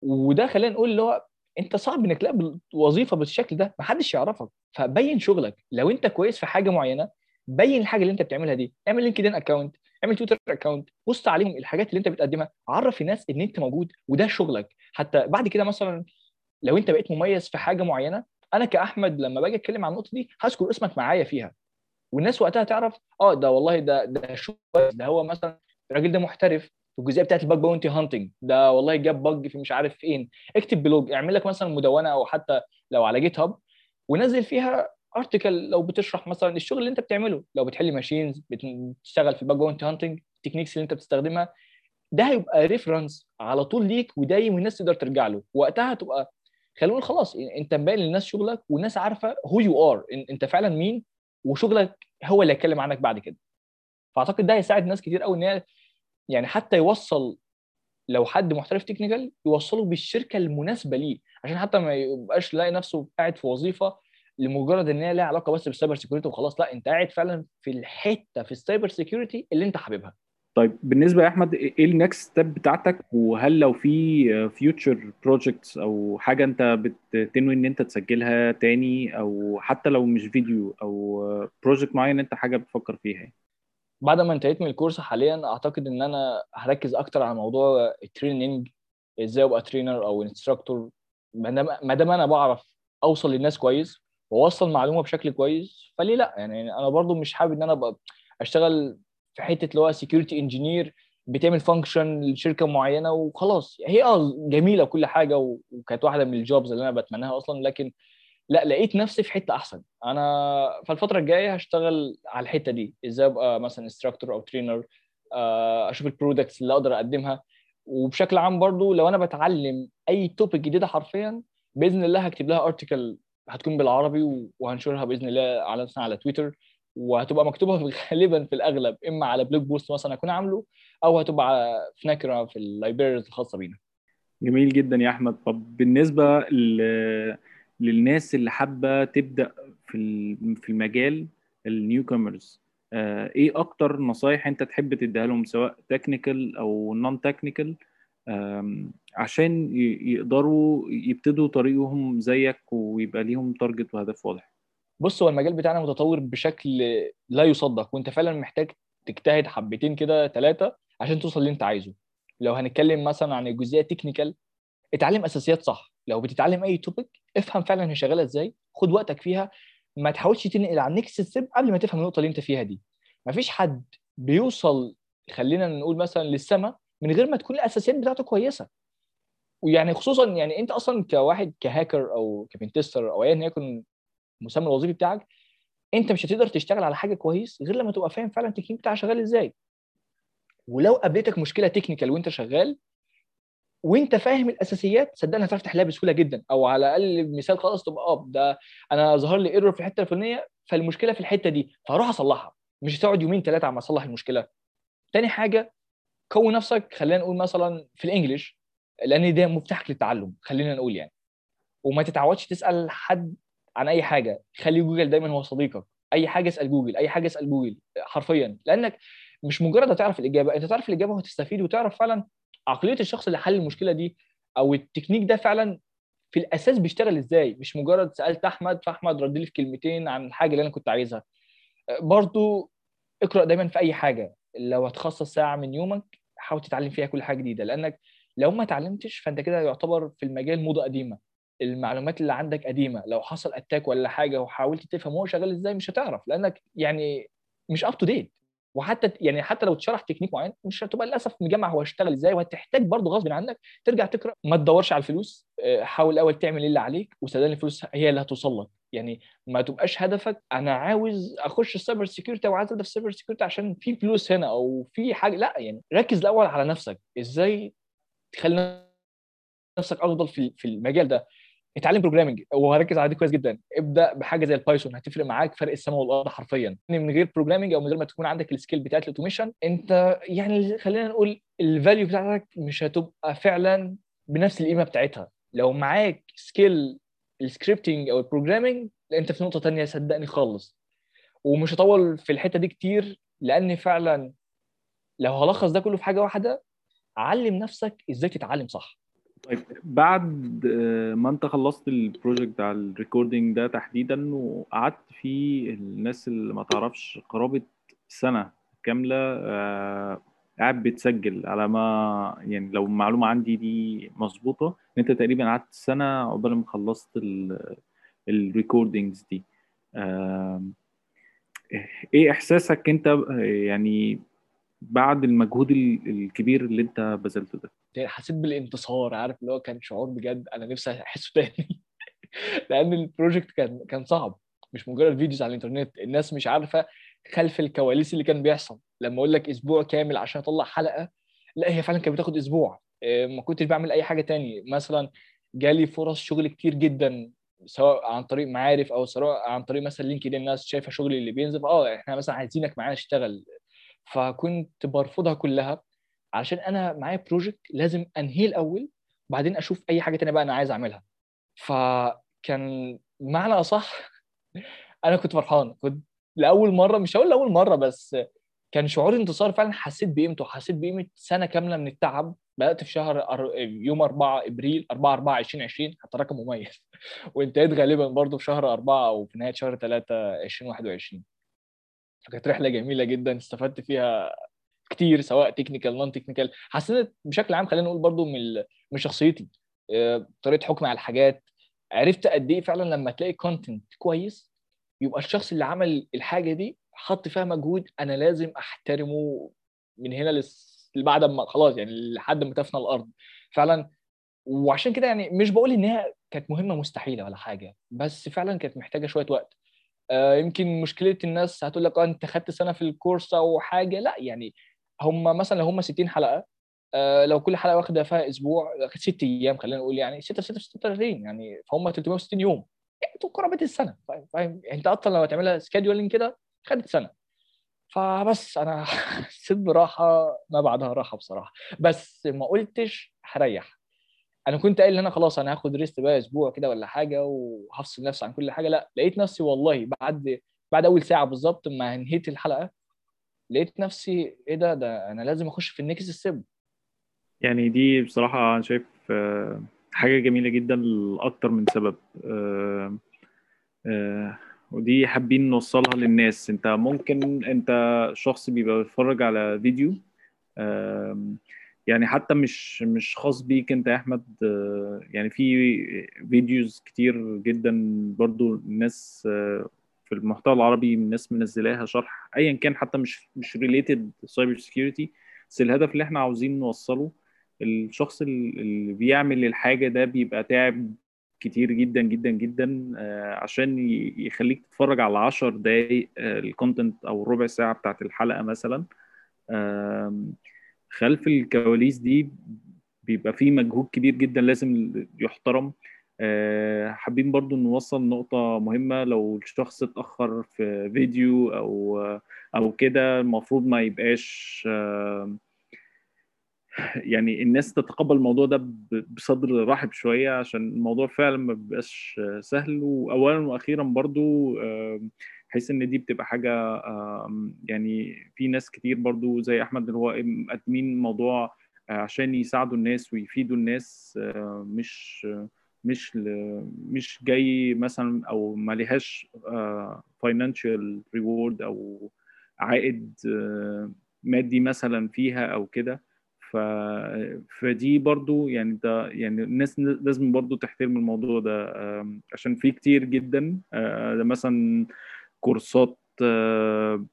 وده خلينا نقول اللي هو أنت صعب إنك تلاقي وظيفة بالشكل ده محدش يعرفك. فبين شغلك. لو أنت كويس في حاجة معينة بين الحاجة اللي أنت بتعملها دي. اعمل LinkedIn account اعمل Twitter account بص عليهم الحاجات اللي أنت بتقدمها. عرف الناس إن أنت موجود وده شغلك. حتى بعد كده مثلا لو أنت بقيت مميز في حاجة معينة أنا كأحمد لما باجي أتكلم عن النقطة دي هذكر اسمك معايا فيها. والناس وقتها تعرف آه ده والله ده ده شو ده هو مثلا الراجل ده محترف الجزئية بتاعت ال bug bounty hunting ده والله جاب bug في مش عارف فين. اكتب blog اعمل لك مثلا مدونة أو حتى لو على GitHub ونزل فيها article لو بتشرح مثلا الشغل اللي أنت بتعمله. لو بتحل machines بتشتغل في ال bug bounty hunting ال techniques اللي أنت بتستخدمها ده هيبقى reference على طول ليك ودايم والناس تقدر ترجع له. وقتها تبقى خلينا نقول خلاص أنت مبين للناس شغلك والناس عارفة who you are أنت فعلا مين وشغلك هو اللي هيتكلم عنك بعد كده. فأعتقد ده هيساعد ناس كتير قوي إن هي يعني حتى يوصل لو حد محترف technical يوصله بالشركة المناسبة ليه. عشان حتى ما يبقاش لاقي نفسه قاعد في وظيفة لمجرد إن هي لها علاقة بس بال cyber security وخلاص. لا أنت قاعد فعلا في الحتة في ال cyber security اللي أنت حاببها. طيب بالنسبة يا أحمد إيه ال next step بتاعتك؟ وهل لو في future projects أو حاجة أنت بتنوي إن أنت تسجلها تاني أو حتى لو مش فيديو أو project معين أنت حاجة بتفكر فيها يعني. بعد ما انتهيت من ال course حاليا أعتقد إن أنا هركز أكتر على موضوع ال training إزاي أبقى trainer أو instructor ما دام أنا بعرف أوصل للناس كويس وأوصل معلومة بشكل كويس فليه لأ؟ يعني أنا برضو مش حابب إن أنا أبقى أشتغل في حتة اللي هو security engineer بتعمل function لشركة معينة وخلاص. هي آه جميلة وكل حاجة وكانت واحدة من ال jobs اللي أنا بتمناها أصلا لكن لا لقيت نفسي في حتة أحسن. أنا فالفترة الجاية هشتغل على الحتة دي إزاي أبقى مثلا instructor أو trainer أشوف ال products اللي أقدر أقدمها. وبشكل عام برضو لو أنا بتعلم أي topic جديدة حرفيا بإذن الله هكتب لها article هتكون بالعربي وهنشرها بإذن الله على مثلا على تويتر وهتبقى مكتوبة *laughs* غالبا في الأغلب إما على blog post مثلا أكون عامله أو هتبقى في نكرة في ال libraries الخاصة بينا. جميل جدا يا أحمد. طب بالنسبة ل... للناس اللي حابة تبدأ في في المجال ال newcomers إيه أكتر نصايح أنت تحب تديها لهم سواء technical أو non technical عشان يقدروا يبتدوا طريقهم زيك ويبقى ليهم target وهدف واضح. بص هو المجال بتاعنا متطور بشكل لا يصدق وانت فعلا محتاج تجتهد حبتين كده ثلاثة عشان توصل اللي انت عايزه. لو هنتكلم مثلا عن الجزئية technical اتعلم أساسيات صح. لو بتتعلم أي topic افهم فعلا هي شغالة إزاي خد وقتك فيها. ما تحاولش تنقل على ال next step قبل ما تفهم النقطة اللي انت فيها دي. مفيش حد بيوصل خلينا نقول مثلا للسما من غير ما تكون الأساسيات بتاعته كويسة. ويعني خصوصا يعني انت أصلا كواحد كهاكر أو ك pentester أو ايا يكن المسمى الوظيفي بتاعك انت مش هتقدر تشتغل على حاجة كويس غير لما تبقى فاهم فعلا التكنيك بتاعها شغال إزاي. ولو قابلتك مشكلة technical وانت شغال وانت فاهم الأساسيات صدقني هتعرف تحلها بسهولة جدا. أو على الأقل مثال خلاص تبقى آه ده أنا ظهر لي error في الحته الفلانية فالمشكلة في الحتة دي فهروح أصلحها. مش هتقعد يومين ثلاثة عمال أصلح المشكلة. تاني حاجة كون نفسك خلينا نقول مثلا في ال English لأن ده مفتاحك للتعلم خلينا نقول يعني. وما تتعودش تسأل حد عن أي حاجة خلي جوجل دايما هو صديقك. أي حاجة اسأل جوجل أي حاجة اسأل جوجل حرفيا. لأنك مش مجرد هتعرف الإجابة أنت تعرف الإجابة وهتستفيد وتعرف فعلا عقلية الشخص اللي حل المشكلة دي أو التكنيك ده فعلا في الأساس بيشتغل إزاي. مش مجرد سألت أحمد فأحمد رد لي في كلمتين عن الحاجة اللي أنا كنت عايزها. برضو اقرأ دايما في أي حاجة. لو هتخصص ساعة من يومك حاول تتعلم فيها كل حاجة جديدة. لأنك لو ما اتعلمتش فأنت كده يعتبر في المجال موضة قديمة. المعلومات اللي عندك قديمة لو حصل attack ولا حاجة وحاولت تفهم هو شغال إزاي مش هتعرف لأنك يعني مش up to date وحتى يعني حتى لو اتشرح تكنيك معين مش هتبقى للأسف مجمع هو هيشتغل إزاي وهتحتاج برضه غصب عنك ترجع تقرأ. ما تدورش على الفلوس آه، حاول الأول تعمل اللي عليك وصدقني الفلوس هي اللي هتوصل لك يعني ما تبقاش هدفك أنا عاوز أخش ال cyber security أو عايز أبدأ في ال cyber security عشان في فلوس هنا أو في حاجة. لا يعني ركز الأول على نفسك. إزاي تخلي نفسك أفضل في في المجال ده؟ اتعلم programming وهركز على دي كويس جدا. ابدأ بحاجة زي ال Python هتفرق معاك فرق السماء والأرض حرفيا. من غير programming أو من غير ما تكون عندك ال skill بتاعت ال automation أنت يعني خلينا نقول ال value بتاعتك مش هتبقى فعلا بنفس القيمة بتاعتها. لو معاك skill ال scripting أو ال programming أنت في نقطة ثانية صدقني خالص. ومش هطول في الحتة دي كتير لأن فعلا لو هلخص ده كله في حاجة واحدة علم نفسك إزاي تتعلم صح. طيب بعد آه، ما انت خلصت ال project بتاع ال recording ده تحديدا وقعدت فيه الناس اللي ما تعرفش قرابة سنة كاملة آه، قاعد بتسجل على ما يعني لو المعلومة عندي دي مظبوطة إن انت تقريبا قعدت سنة عقبال ما خلصت ال recordings دي. إيه إحساسك انت آه، يعني بعد المجهود ال- الكبير اللي انت بذلته ده؟ حسيت بالانتصار عارف اللي هو كان شعور بجد أنا نفسي أحسه تاني. *laughs* لأن ال project كان كان صعب مش مجرد videos على الإنترنت الناس مش عارفة خلف الكواليس اللي كان بيحصل. لما أقول لك أسبوع كامل عشان أطلع حلقة لا هي فعلا كانت بتاخد أسبوع. إيه، ما كنتش بعمل أي حاجة تاني مثلا جالي فرص شغل كتير جدا سواء عن طريق معارف أو سواء عن طريق مثلا LinkedIn الناس شايفة شغلي اللي بينزل آه إحنا مثلا عايزينك معانا تشتغل فكنت برفضها كلها. علشان أنا معايا project لازم أنهيه الأول وبعدين أشوف أي حاجة تانية بقى أنا عايز أعملها. فكان معنى أصح *laughs* أنا كنت فرحان. كنت لأول مرة مش هقول لأول مرة بس كان شعور انتصار فعلا. حسيت بقيمته حسيت بقيمة سنة كاملة من التعب. بدأت في شهر يوم 4 إبريل 4 4 2020 حتى رقم مميز. *laughs* وإنتهيت غالبا برضه في شهر 4 أو في نهاية شهر 3 2021 فكانت رحلة جميلة جدا. استفدت فيها كتير سواء technical non technical حسنت بشكل عام خلينا نقول برضو من من شخصيتي. آه، طريقة حكمي على الحاجات. عرفت قد إيه فعلا لما تلاقي كونتنت كويس يبقى الشخص اللي عمل الحاجة دي حط فيها مجهود أنا لازم أحترمه من هنا لس... بعد ما خلاص يعني لحد ما تفنى الأرض. فعلا وعشان كده يعني مش بقول ان هي كانت مهمة مستحيلة ولا حاجة بس فعلا كانت محتاجة شوية وقت. آه، يمكن مشكلة الناس هتقول لك آه أنت خدت سنة في الكورس أو حاجة لأ يعني هم مثلا لو هم 60 حلقة آه، لو كل حلقة واخدة فيها أسبوع ست أيام خلينا نقول يعني 6 6 36 يعني فهم 360 يوم. يعني قرابة السنة فاهم فاهم؟ أنت أصلا لو هتعملها سكادولينج كده خدت سنة. فبس أنا *laughs* حسيت براحه ما بعدها راحة بصراحة. بس ما قلتش هريح. أنا كنت قايل إن أنا خلاص أنا هاخد ريست بقى أسبوع كده ولا حاجة وهفصل نفسي عن كل حاجة. لا لقيت نفسي والله بعد بعد أول ساعة بالظبط ما انهيت الحلقة لقيت نفسي إيه ده؟ ده أنا لازم أخش في ال next step. يعني دي بصراحة أنا شايف آه، حاجة جميلة جدا لأكتر من سبب. آه، آه، ودي حابين نوصلها للناس. أنت ممكن أنت شخص بيبقى بيتفرج على فيديو يعني حتى مش مش خاص بيك أنت يا أحمد. يعني في videos كتير جدا برضو الناس في المحتوى العربي الناس منزلاها شرح ايا كان حتى مش مش related cyber security بس الهدف اللي إحنا عاوزين نوصله الشخص اللي بيعمل الحاجة ده بيبقى تعب كتير جدا جدا جدا آه، عشان يخليك تتفرج على عشر دقايق ال content أو ربع ساعة بتاعت الحلقة مثلا. خلف الكواليس دي بيبقى فيه مجهود كبير جدا لازم يحترم. آه، حابين برضو نوصل نقطة مهمة. لو الشخص اتأخر في فيديو أو أو كده المفروض ما يبقاش آم، يعني الناس تتقبل الموضوع ده بصدر رحب شوية عشان الموضوع فعلا ما بيبقاش سهل. وأولا وأخيرا برضو آم، بحيث إن دي بتبقى حاجة يعني في ناس كتير برضو زي أحمد اللي هو مقدمين الموضوع آه، عشان يساعدوا الناس ويفيدوا الناس آه، مش مش ل- مش جاي مثلا أو ما لهاش financial reward أو عائد آه، مادي مثلا فيها أو كده. ف... فدي برضو يعني ده يعني الناس لازم برضو تحترم الموضوع ده عشان في كتير جدا آه، مثلا كورسات آه،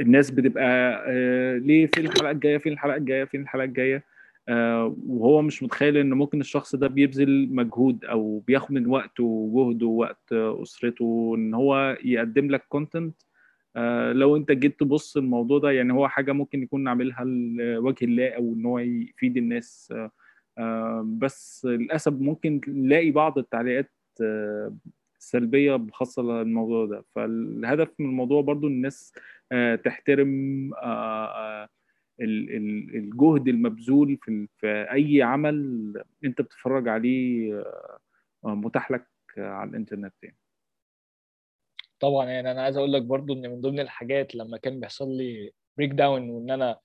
الناس بتبقى آه، ليه فين الحلقة الجاية فين الحلقة الجاية فين الحلقة الجاية. آه، وهو مش متخيل إن ممكن الشخص ده بيبذل مجهود أو بياخد من وقته وجهده ووقت أسرته إن هو يقدم لك كونتنت لو أنت جيت تبص الموضوع ده يعني هو حاجة ممكن يكون عاملها لوجه الله أو إن هو يفيد الناس. آه، آه، بس للأسف ممكن نلاقي بعض التعليقات آه، سلبية خاصه للموضوع ده. فالهدف من الموضوع برضو الناس آه، تحترم آه، آه، الجهد المبذول في في أي عمل أنت بتتفرج عليه آه، متاح لك على الإنترنت يعني. طبعا يعني أنا عايز أقول لك برضو إن من ضمن الحاجات لما كان بيحصل لي breakdown وإن أنا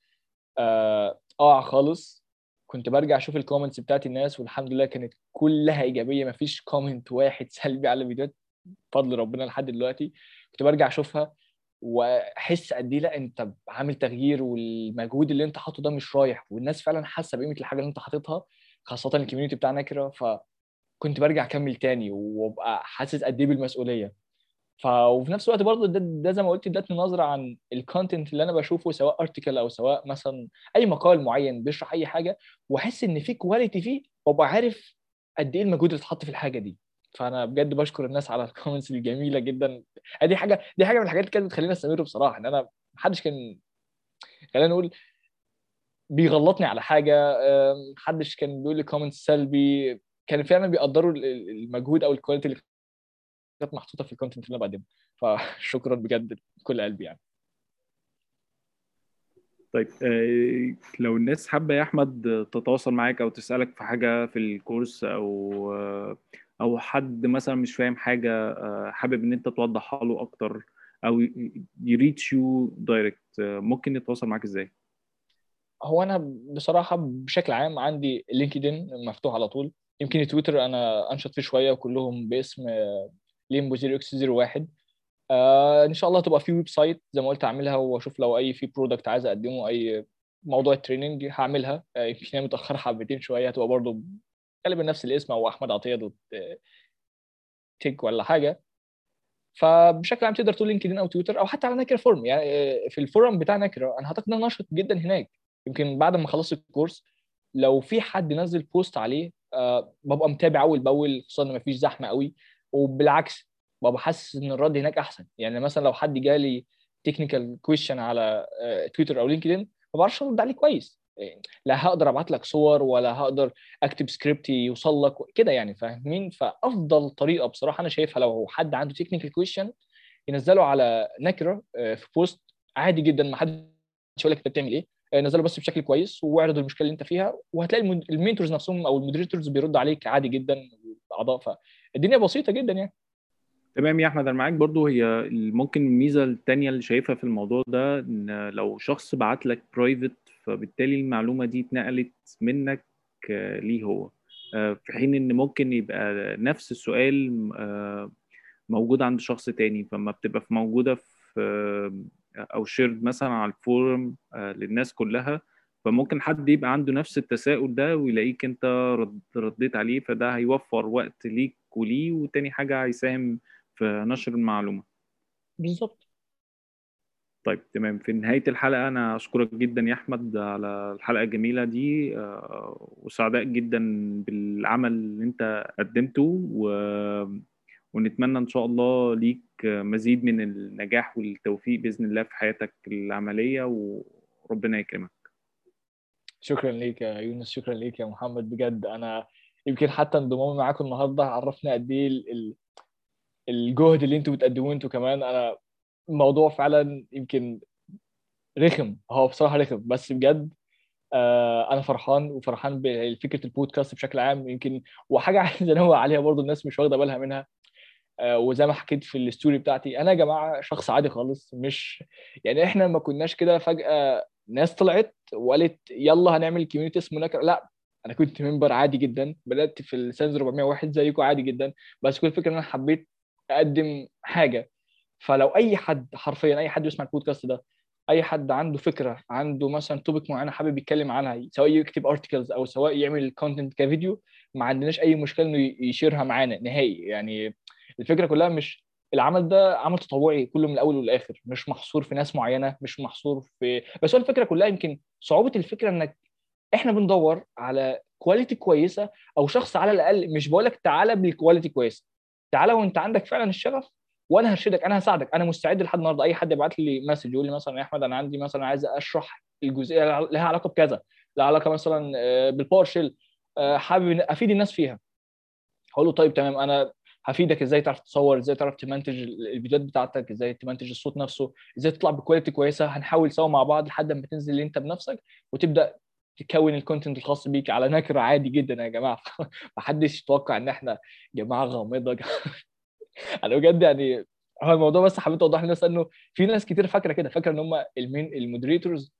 آه، أقع خالص كنت برجع أشوف ال comments بتاعت الناس والحمد لله كانت كلها إيجابية مفيش comment واحد سلبي على الفيديوهات بفضل ربنا لحد دلوقتي كنت برجع أشوفها. واحس قد إيه لا أنت عامل تغيير والمجهود اللي أنت حاطه ده مش رايح والناس فعلا حاسة بقيمة الحاجة اللي أنت حاططها خاصه ال community بتاع نكره فكنت برجع أكمل تاني وأبقى حاسس قد إيه بالمسؤولية. ف وفي نفس الوقت برضه ده, ده زي ما قلت ادتني نظرة عن ال content اللي أنا بشوفه سواء article أو سواء مثلا أي مقال معين بيشرح أي حاجة وأحس إن في quality فيه وأبقى عارف قد إيه المجهود اللي اتحط في الحاجة دي. فأنا بجد بشكر الناس على ال comments الجميلة جدا. دي حاجة دي حاجة من الحاجات اللي كانت بتخليني أستمر بصراحة إن أنا محدش كان خلينا نقول بيغلطني على حاجة محدش كان بيقول لي comment سلبي. كان فعلا بيقدروا ال- ال- المجهود أو ال quality اللي كانت محطوطة في ال content اللي أنا بقدمه فشكرا بجد بكل قلبي يعني. طيب آه، لو الناس حابة يا أحمد تتواصل معاك أو تسألك في حاجة في الكورس أو آه، أو حد مثلا مش فاهم حاجة آه، حابب إن أنت توضحها له أكتر أو ي reach you direct ممكن يتواصل معاك إزاي؟ هو أنا بصراحة بشكل عام عندي LinkedIn مفتوح على طول. يمكن تويتر أنا أنشط فيه شوية وكلهم باسم Limbo 0 x 01 آه إن شاء الله تبقى في website زي ما قلت أعملها وأشوف لو أي في product عايز أقدمه أي موضوع ال training هعملها. آه، يمكن هي متأخرة حبتين شوية هتبقى برضو غالبا نفس الاسم أو أحمد عطية dot tech ولا حاجة. فبشكل عام تقدر تقول LinkedIn أو تويتر أو حتى على نكرة forum. يعني آه، في ال forum بتاع نكرة أنا أعتقد ان أنا نشط جدا هناك. يمكن بعد ما خلصت الكورس لو في حد نزل post عليه آه، ببقى متابع أول بأول خصوصا إن مفيش زحمة قوي. وبالعكس ببقى حاسس إن الرد هناك أحسن. يعني مثلا لو حد جالي technical question على آه، تويتر أو LinkedIn ما بعرفش أرد عليه كويس. لا هقدر أبعت لك صور ولا هقدر أكتب سكريبت يوصل لك كده يعني فاهمين؟ فأفضل طريقة بصراحة أنا شايفها لو حد عنده technical question ينزله على نكره آه، في post عادي جدا ما حدش يقول لك أنت بتعمل إيه آه، نزله بس بشكل كويس واعرض المشكلة اللي أنت فيها وهتلاقي ال mentors نفسهم أو ال moderators بيردوا عليك عادي جدا اعضاء فالدنيا بسيطة جدا يعني. تمام يا أحمد أنا معاك برضو. هي ممكن الميزة التانية اللي شايفها في الموضوع ده إن لو شخص بعت لك private فبالتالي المعلومة دي اتنقلت منك آه، ليه هو؟ آه، في حين إن ممكن يبقى نفس السؤال آه، موجود عند شخص تاني. فما بتبقى في موجودة في أو shared مثلا على ال forum للناس كلها فممكن حد يبقى عنده نفس التساؤل ده ويلاقيك أنت رد رديت عليه. فده هيوفر وقت ليك وليه وتاني حاجة هيساهم في نشر المعلومة. بالظبط. طيب تمام. في نهاية الحلقة أنا أشكرك جدا يا أحمد على الحلقة الجميلة دي آه، وسعداء جدا بالعمل اللي أنت قدمته و... ونتمنى إن شاء الله ليك مزيد من النجاح والتوفيق بإذن الله في حياتك العملية وربنا يكرمك. شكرا ليك يا يونس شكرا ليك يا محمد. بجد أنا يمكن حتى انضمامي معاكم النهارده عرفنا قد ال- الجهد اللي أنتوا بتقدموه أنتوا كمان. أنا الموضوع فعلا يمكن رخم. هو بصراحة رخم بس بجد آه أنا فرحان وفرحان بفكرة البودكاست بشكل عام. يمكن وحاجة *laughs* عايز أنوه عليها برضو الناس مش واخدة بالها منها آه وزي ما حكيت في ال story بتاعتي أنا يا جماعة شخص عادي خالص مش يعني إحنا ما كناش كده فجأة ناس طلعت وقالت يلا هنعمل community اسمه نكر لا أنا كنت member عادي جدا بدأت في ال SANS 401 زيكم عادي جدا بس كل الفكرة إن أنا حبيت أقدم حاجة. فلو أي حد حرفيا أي حد يسمع البودكاست ده أي حد عنده فكرة عنده مثلا topic معينة حابب يتكلم عنها سواء يكتب articles أو سواء يعمل content كفيديو ما عندناش أي مشكلة إنه ي share ها معانا نهائي. يعني الفكرة كلها مش العمل ده عمل تطوعي كله من الأول والآخر مش محصور في ناس معينة مش محصور في بس هو الفكرة كلها يمكن صعوبة الفكرة إنك إحنا بندور على quality كويسة أو شخص على الأقل مش بقول لك تعالى بال quality كويسة تعالى وأنت عندك فعلا الشغف وأنا هرشدك أنا هساعدك أنا مستعد لحد النهارده. اي حد يبعت لي message يقول لي مثلا يا أحمد أنا عندي مثلا عايز أشرح الجزئية لها علاقة بكذا لها علاقة مثلا بال PowerShell حابب أفيد الناس فيها. هقول له طيب تمام أنا هفيدك إزاي تعرف تصور إزاي تعرف تمنتج الفيديوهات بتاعتك إزاي تمنتج الصوت نفسه إزاي تطلع ب quality كويسة. هنحاول سوا مع بعض لحد ما تنزل أنت بنفسك وتبدأ تكون ال content الخاص بيك على فكرة عادي جدا يا جماعة. *laughs* محدش يتوقع إن إحنا جماعة غامضة. *laughs* أنا بجد يعني هو الموضوع بس حبيت اوضح للناس انه في ناس كتير فاكرة كده فاكرة إن هم المين ال moderators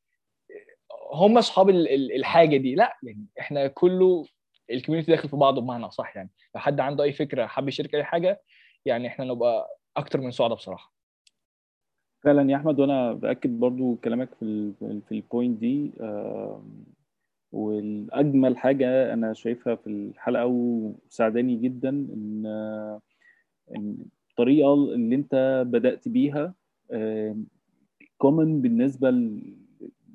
هم أصحاب الحاجة دي. لا يعني إحنا كله ال community داخل في بعضه بمعنى صح يعني. لو حد عنده أي فكرة حابب يشارك أي حاجة يعني إحنا نبقى أكتر من سعداء بصراحة. فعلا يا أحمد وأنا بأكد برضو كلامك في في ال point دي. والأجمل حاجة أنا شايفها في الحلقة وساعداني جدا إن الطريقة اللي أنت بدأت بيها common بالنسبة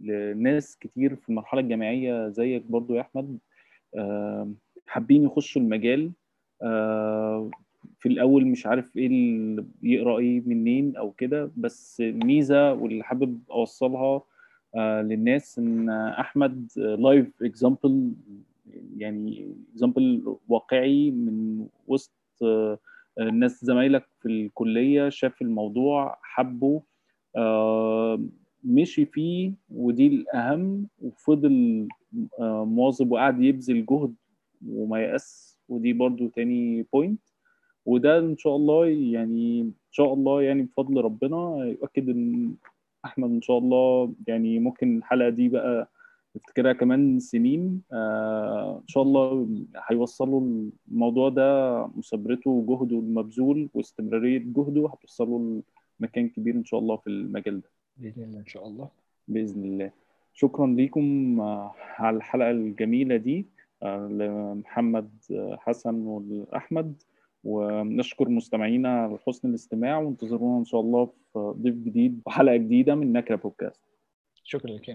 لناس كتير في المرحلة الجامعية زيك برضو يا أحمد. حابين يخشوا المجال. في الأول مش عارف إيه اللي يقرأ إيه منين أو كده بس الميزة واللي حابب أوصلها للناس إن أحمد live example يعني example واقعي من وسط الناس زمايلك في الكلية شاف الموضوع حبه مشي فيه ودي الأهم وفضل مواظب وقعد يبذل جهد وما يأس ودي برضو تاني بوينت وده إن شاء الله يعني إن شاء الله يعني بفضل ربنا يؤكد إن أحمد إن شاء الله يعني ممكن الحلقة دي بقى نفتكرها كمان سنين. آه إن شاء الله هيوصلوا الموضوع ده مثابرته وجهده المبذول واستمرارية جهده هتوصله لمكان كبير إن شاء الله في المجال ده. بإذن الله. إن شاء الله. بإذن الله. شكرا لكم على الحلقة الجميلة دي. لمحمد حسن والأحمد. ونشكر مستمعينا على حسن الاستماع. وانتظرونا إن شاء الله في ضيف جديد وحلقة جديدة من نكرة بودكاست. شكرا لك